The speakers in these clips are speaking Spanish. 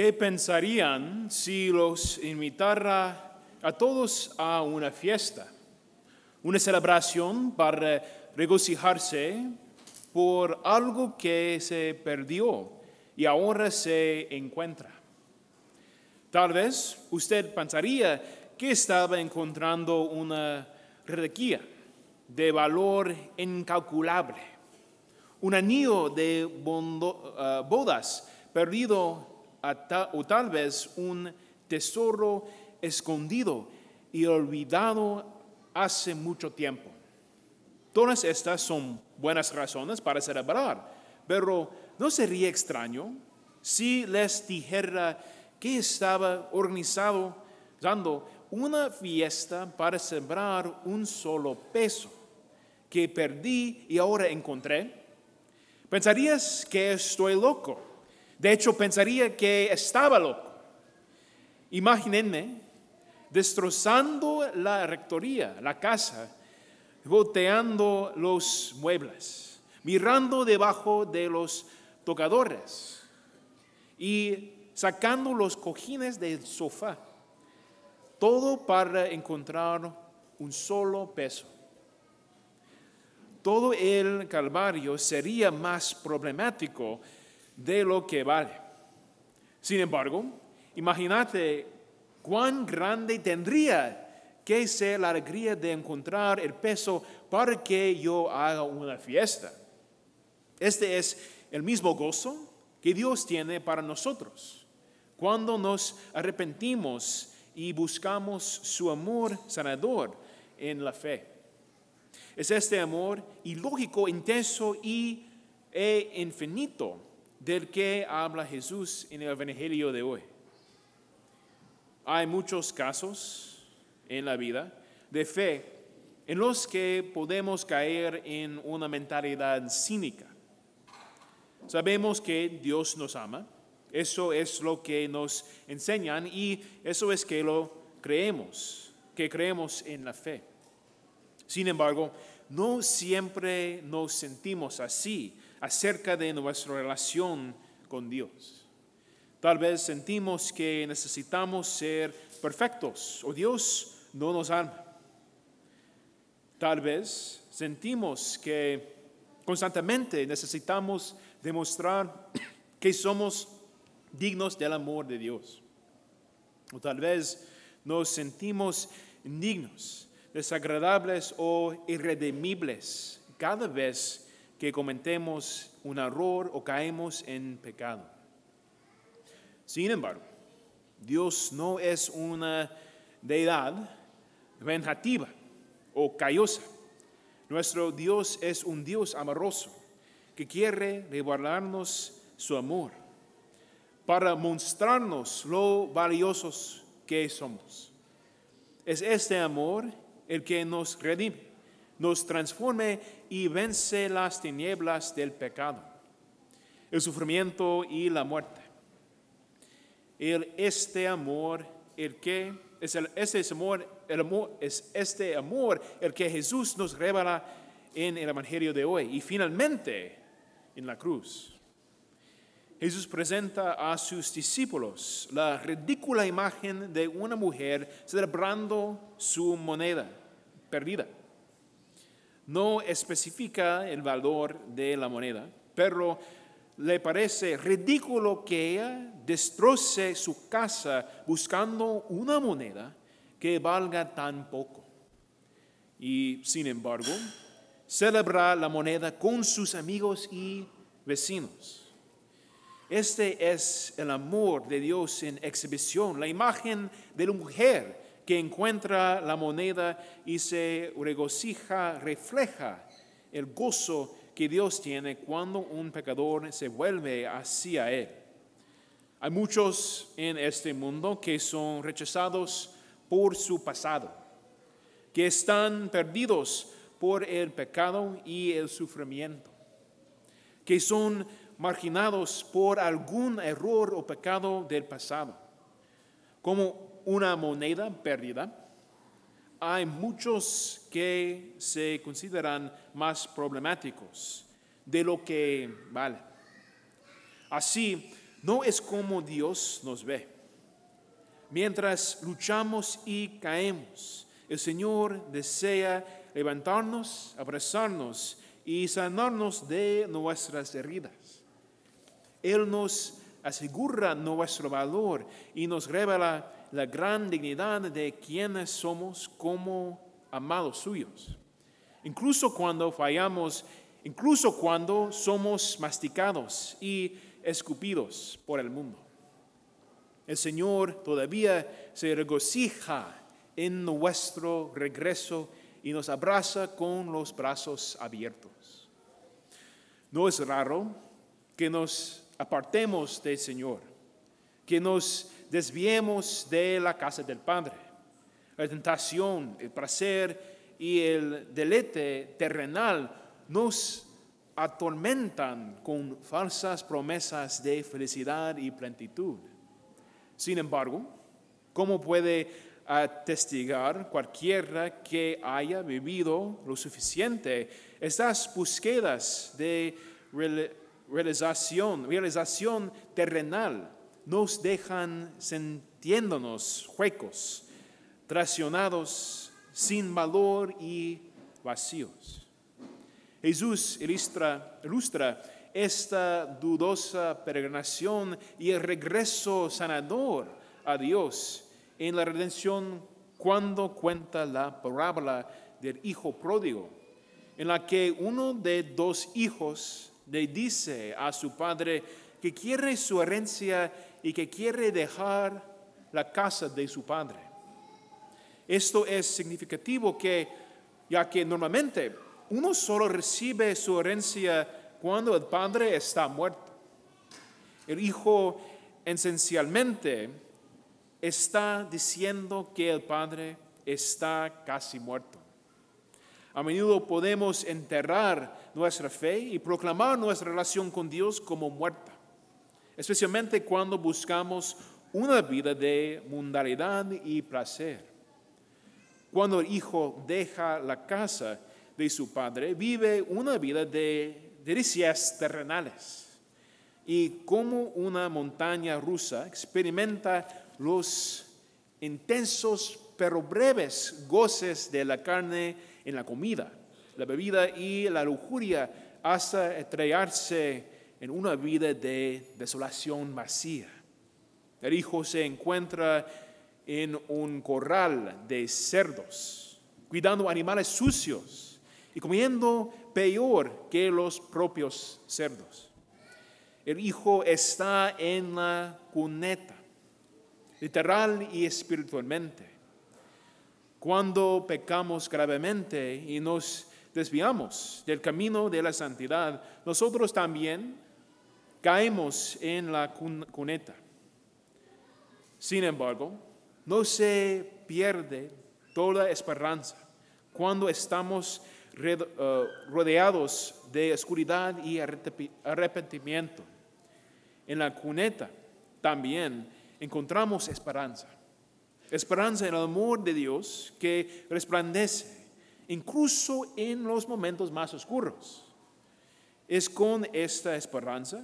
¿Qué pensarían si los invitara a todos a una fiesta? Una celebración para regocijarse por algo que se perdió y ahora se encuentra. Tal vez usted pensaría que estaba encontrando una reliquia de valor incalculable, un anillo de uh, bodas perdido o tal vez un tesoro escondido y olvidado hace mucho tiempo. Todas estas son buenas razones para celebrar, pero ¿no sería extraño si les dijera que estaba organizado dando una fiesta para celebrar un solo peso que perdí y ahora encontré? Pensarías que estoy loco. De hecho, pensaría que estaba loco. Imagínense destrozando la rectoría, la casa, volteando los muebles, mirando debajo de los tocadores y sacando los cojines del sofá. Todo para encontrar un solo peso. Todo el calvario sería más problemático de lo que vale. Sin embargo, imagínate cuán grande tendría que ser la alegría de encontrar el peso para que yo haga una fiesta. Este es el mismo gozo que Dios tiene para nosotros. Cuando nos arrepentimos y buscamos su amor sanador en la fe. Es este amor ilógico, intenso y e infinito del que habla Jesús en el Evangelio de hoy. Hay muchos casos en la vida de fe en los que podemos caer en una mentalidad cínica. Sabemos que Dios nos ama, eso es lo que nos enseñan y eso es que lo creemos, que creemos en la fe. Sin embargo, no siempre nos sentimos así acerca de nuestra relación con Dios. Tal vez sentimos que necesitamos ser perfectos o Dios no nos ama. Tal vez sentimos que constantemente necesitamos demostrar que somos dignos del amor de Dios. O tal vez nos sentimos indignos, desagradables o irredimibles cada vez que cometemos un error o caemos en pecado. Sin embargo, Dios no es una deidad vengativa o callosa. Nuestro Dios es un Dios amoroso que quiere revelarnos su amor para mostrarnos lo valiosos que somos. Es este amor el que nos redime nos transforme y vence las tinieblas del pecado, el sufrimiento y la muerte. El, este amor, el que es el, este amor, el amor, es este amor el que Jesús nos revela en el Evangelio de hoy y finalmente en la cruz. Jesús presenta a sus discípulos la ridícula imagen de una mujer celebrando su moneda perdida no especifica el valor de la moneda, pero le parece ridículo que ella destroce su casa buscando una moneda que valga tan poco. Y sin embargo, celebra la moneda con sus amigos y vecinos. Este es el amor de Dios en exhibición, la imagen de la mujer que encuentra la moneda y se regocija, refleja el gozo que Dios tiene cuando un pecador se vuelve hacia Él. Hay muchos en este mundo que son rechazados por su pasado, que están perdidos por el pecado y el sufrimiento, que son marginados por algún error o pecado del pasado, como una moneda perdida, hay muchos que se consideran más problemáticos de lo que vale. Así, no es como Dios nos ve. Mientras luchamos y caemos, el Señor desea levantarnos, abrazarnos y sanarnos de nuestras heridas. Él nos asegura nuestro valor y nos revela la gran dignidad de quienes somos como amados suyos. Incluso cuando fallamos, incluso cuando somos masticados y escupidos por el mundo. El Señor todavía se regocija en nuestro regreso y nos abraza con los brazos abiertos. No es raro que nos apartemos del Señor, que nos desviemos de la casa del Padre. La tentación, el placer y el deleite terrenal nos atormentan con falsas promesas de felicidad y plenitud. Sin embargo, ¿cómo puede atestigar cualquiera que haya vivido lo suficiente estas búsquedas de realización, realización terrenal nos dejan sintiéndonos huecos, traicionados, sin valor y vacíos. Jesús ilustra, ilustra esta dudosa peregrinación y el regreso sanador a Dios en la redención cuando cuenta la parábola del hijo pródigo, en la que uno de dos hijos le dice a su padre que quiere su herencia y que quiere dejar la casa de su padre. Esto es significativo que, ya que normalmente uno solo recibe su herencia cuando el padre está muerto. El hijo esencialmente está diciendo que el padre está casi muerto. A menudo podemos enterrar nuestra fe y proclamar nuestra relación con Dios como muerta, especialmente cuando buscamos una vida de mundanidad y placer. Cuando el hijo deja la casa de su padre, vive una vida de delicias terrenales y como una montaña rusa experimenta los intensos pero breves goces de la carne en la comida, la bebida y la lujuria hasta estrellarse en una vida de desolación vacía. El hijo se encuentra en un corral de cerdos, cuidando animales sucios y comiendo peor que los propios cerdos. El hijo está en la cuneta literal y espiritualmente. Cuando pecamos gravemente y nos desviamos del camino de la santidad, nosotros también caemos en la cuneta. Sin embargo, no se pierde toda esperanza cuando estamos eh, rodeados de oscuridad y arrepentimiento. En la cuneta también encontramos esperanza. Esperanza en el amor de Dios que resplandece incluso en los momentos más oscuros. Es con esta esperanza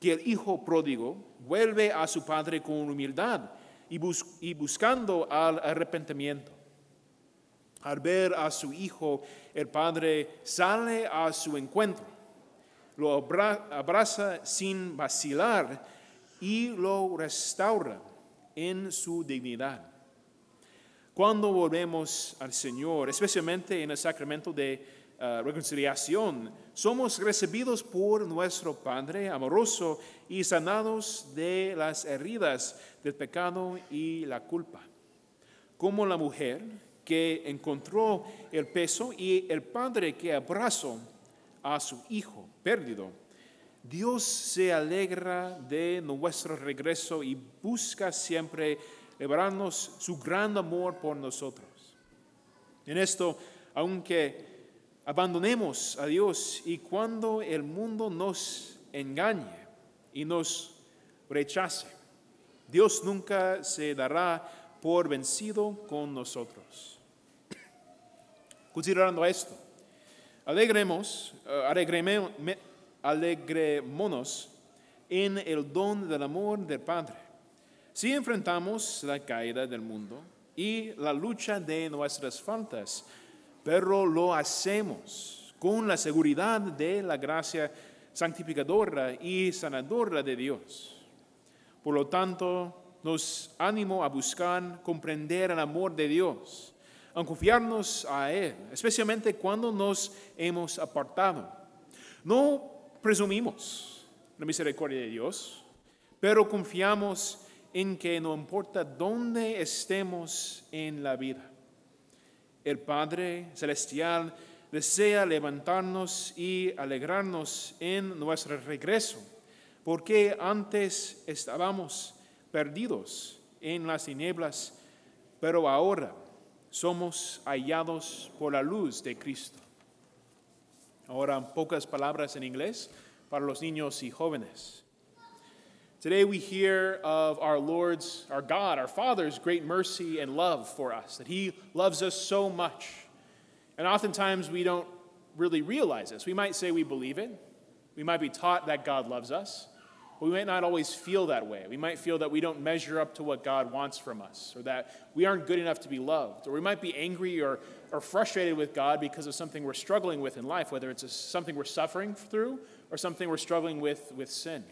que el hijo pródigo vuelve a su padre con humildad y, buscando al arrepentimiento. Al ver a su hijo, el padre sale a su encuentro, lo abraza sin vacilar y lo restaura en su dignidad. Cuando volvemos al Señor, especialmente en el sacramento de uh, reconciliación, somos recibidos por nuestro Padre amoroso y sanados de las heridas del pecado y la culpa. Como la mujer que encontró el peso y el padre que abrazó a su hijo perdido Dios se alegra de nuestro regreso y busca siempre librarnos su gran amor por nosotros. En esto, aunque abandonemos a Dios y cuando el mundo nos engañe y nos rechace, Dios nunca se dará por vencido con nosotros. Considerando esto, alegremos, uh, alegrémonos en el don del amor del Padre. Si enfrentamos la caída del mundo y la lucha de nuestras faltas, pero lo hacemos con la seguridad de la gracia santificadora y sanadora de Dios. Por lo tanto, nos animo a buscar comprender el amor de Dios, a confiarnos a Él, especialmente cuando nos hemos apartado. No presumimos la misericordia de Dios, pero confiamos en que no importa dónde estemos en la vida. El Padre Celestial desea levantarnos y alegrarnos en nuestro regreso, porque antes estábamos perdidos en las tinieblas, pero ahora somos hallados por la luz de Cristo. Ahora pocas palabras en inglés para los niños y jóvenes. Today we hear of our Lord's, our God, our Father's great mercy and love for us, that He loves us so much. And oftentimes we don't really realize this. We might say we believe it, we might be taught that God loves us, but we might not always feel that way. We might feel that we don't measure up to what God wants from us, or that we aren't good enough to be loved. Or we might be angry or, or frustrated with God because of something we're struggling with in life, whether it's a, something we're suffering through or something we're struggling with with sin.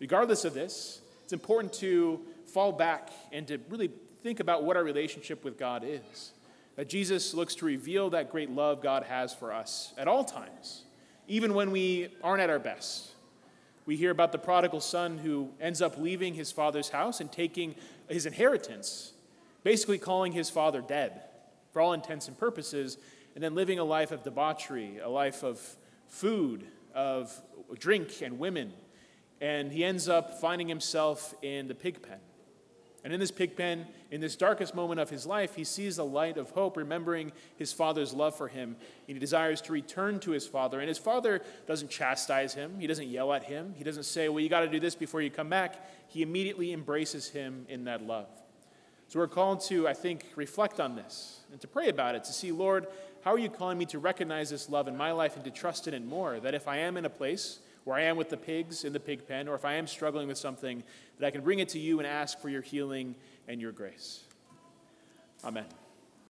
Regardless of this, it's important to fall back and to really think about what our relationship with God is. That Jesus looks to reveal that great love God has for us at all times, even when we aren't at our best we hear about the prodigal son who ends up leaving his father's house and taking his inheritance, basically calling his father dead for all intents and purposes, and then living a life of debauchery, a life of food, of drink and women. And he ends up finding himself in the pig pen. And in this pig pen, in this darkest moment of his life, he sees a light of hope, remembering his father's love for him. And he desires to return to his father. And his father doesn't chastise him, he doesn't yell at him, he doesn't say, Well, you got to do this before you come back. He immediately embraces him in that love. So we're called to, I think, reflect on this and to pray about it, to see, Lord, how are you calling me to recognize this love in my life and to trust in it more? That if I am in a place where I am with the pigs in the pig pen, or if I am struggling with something, that I can bring it to you and ask for your healing and your grace. Amen.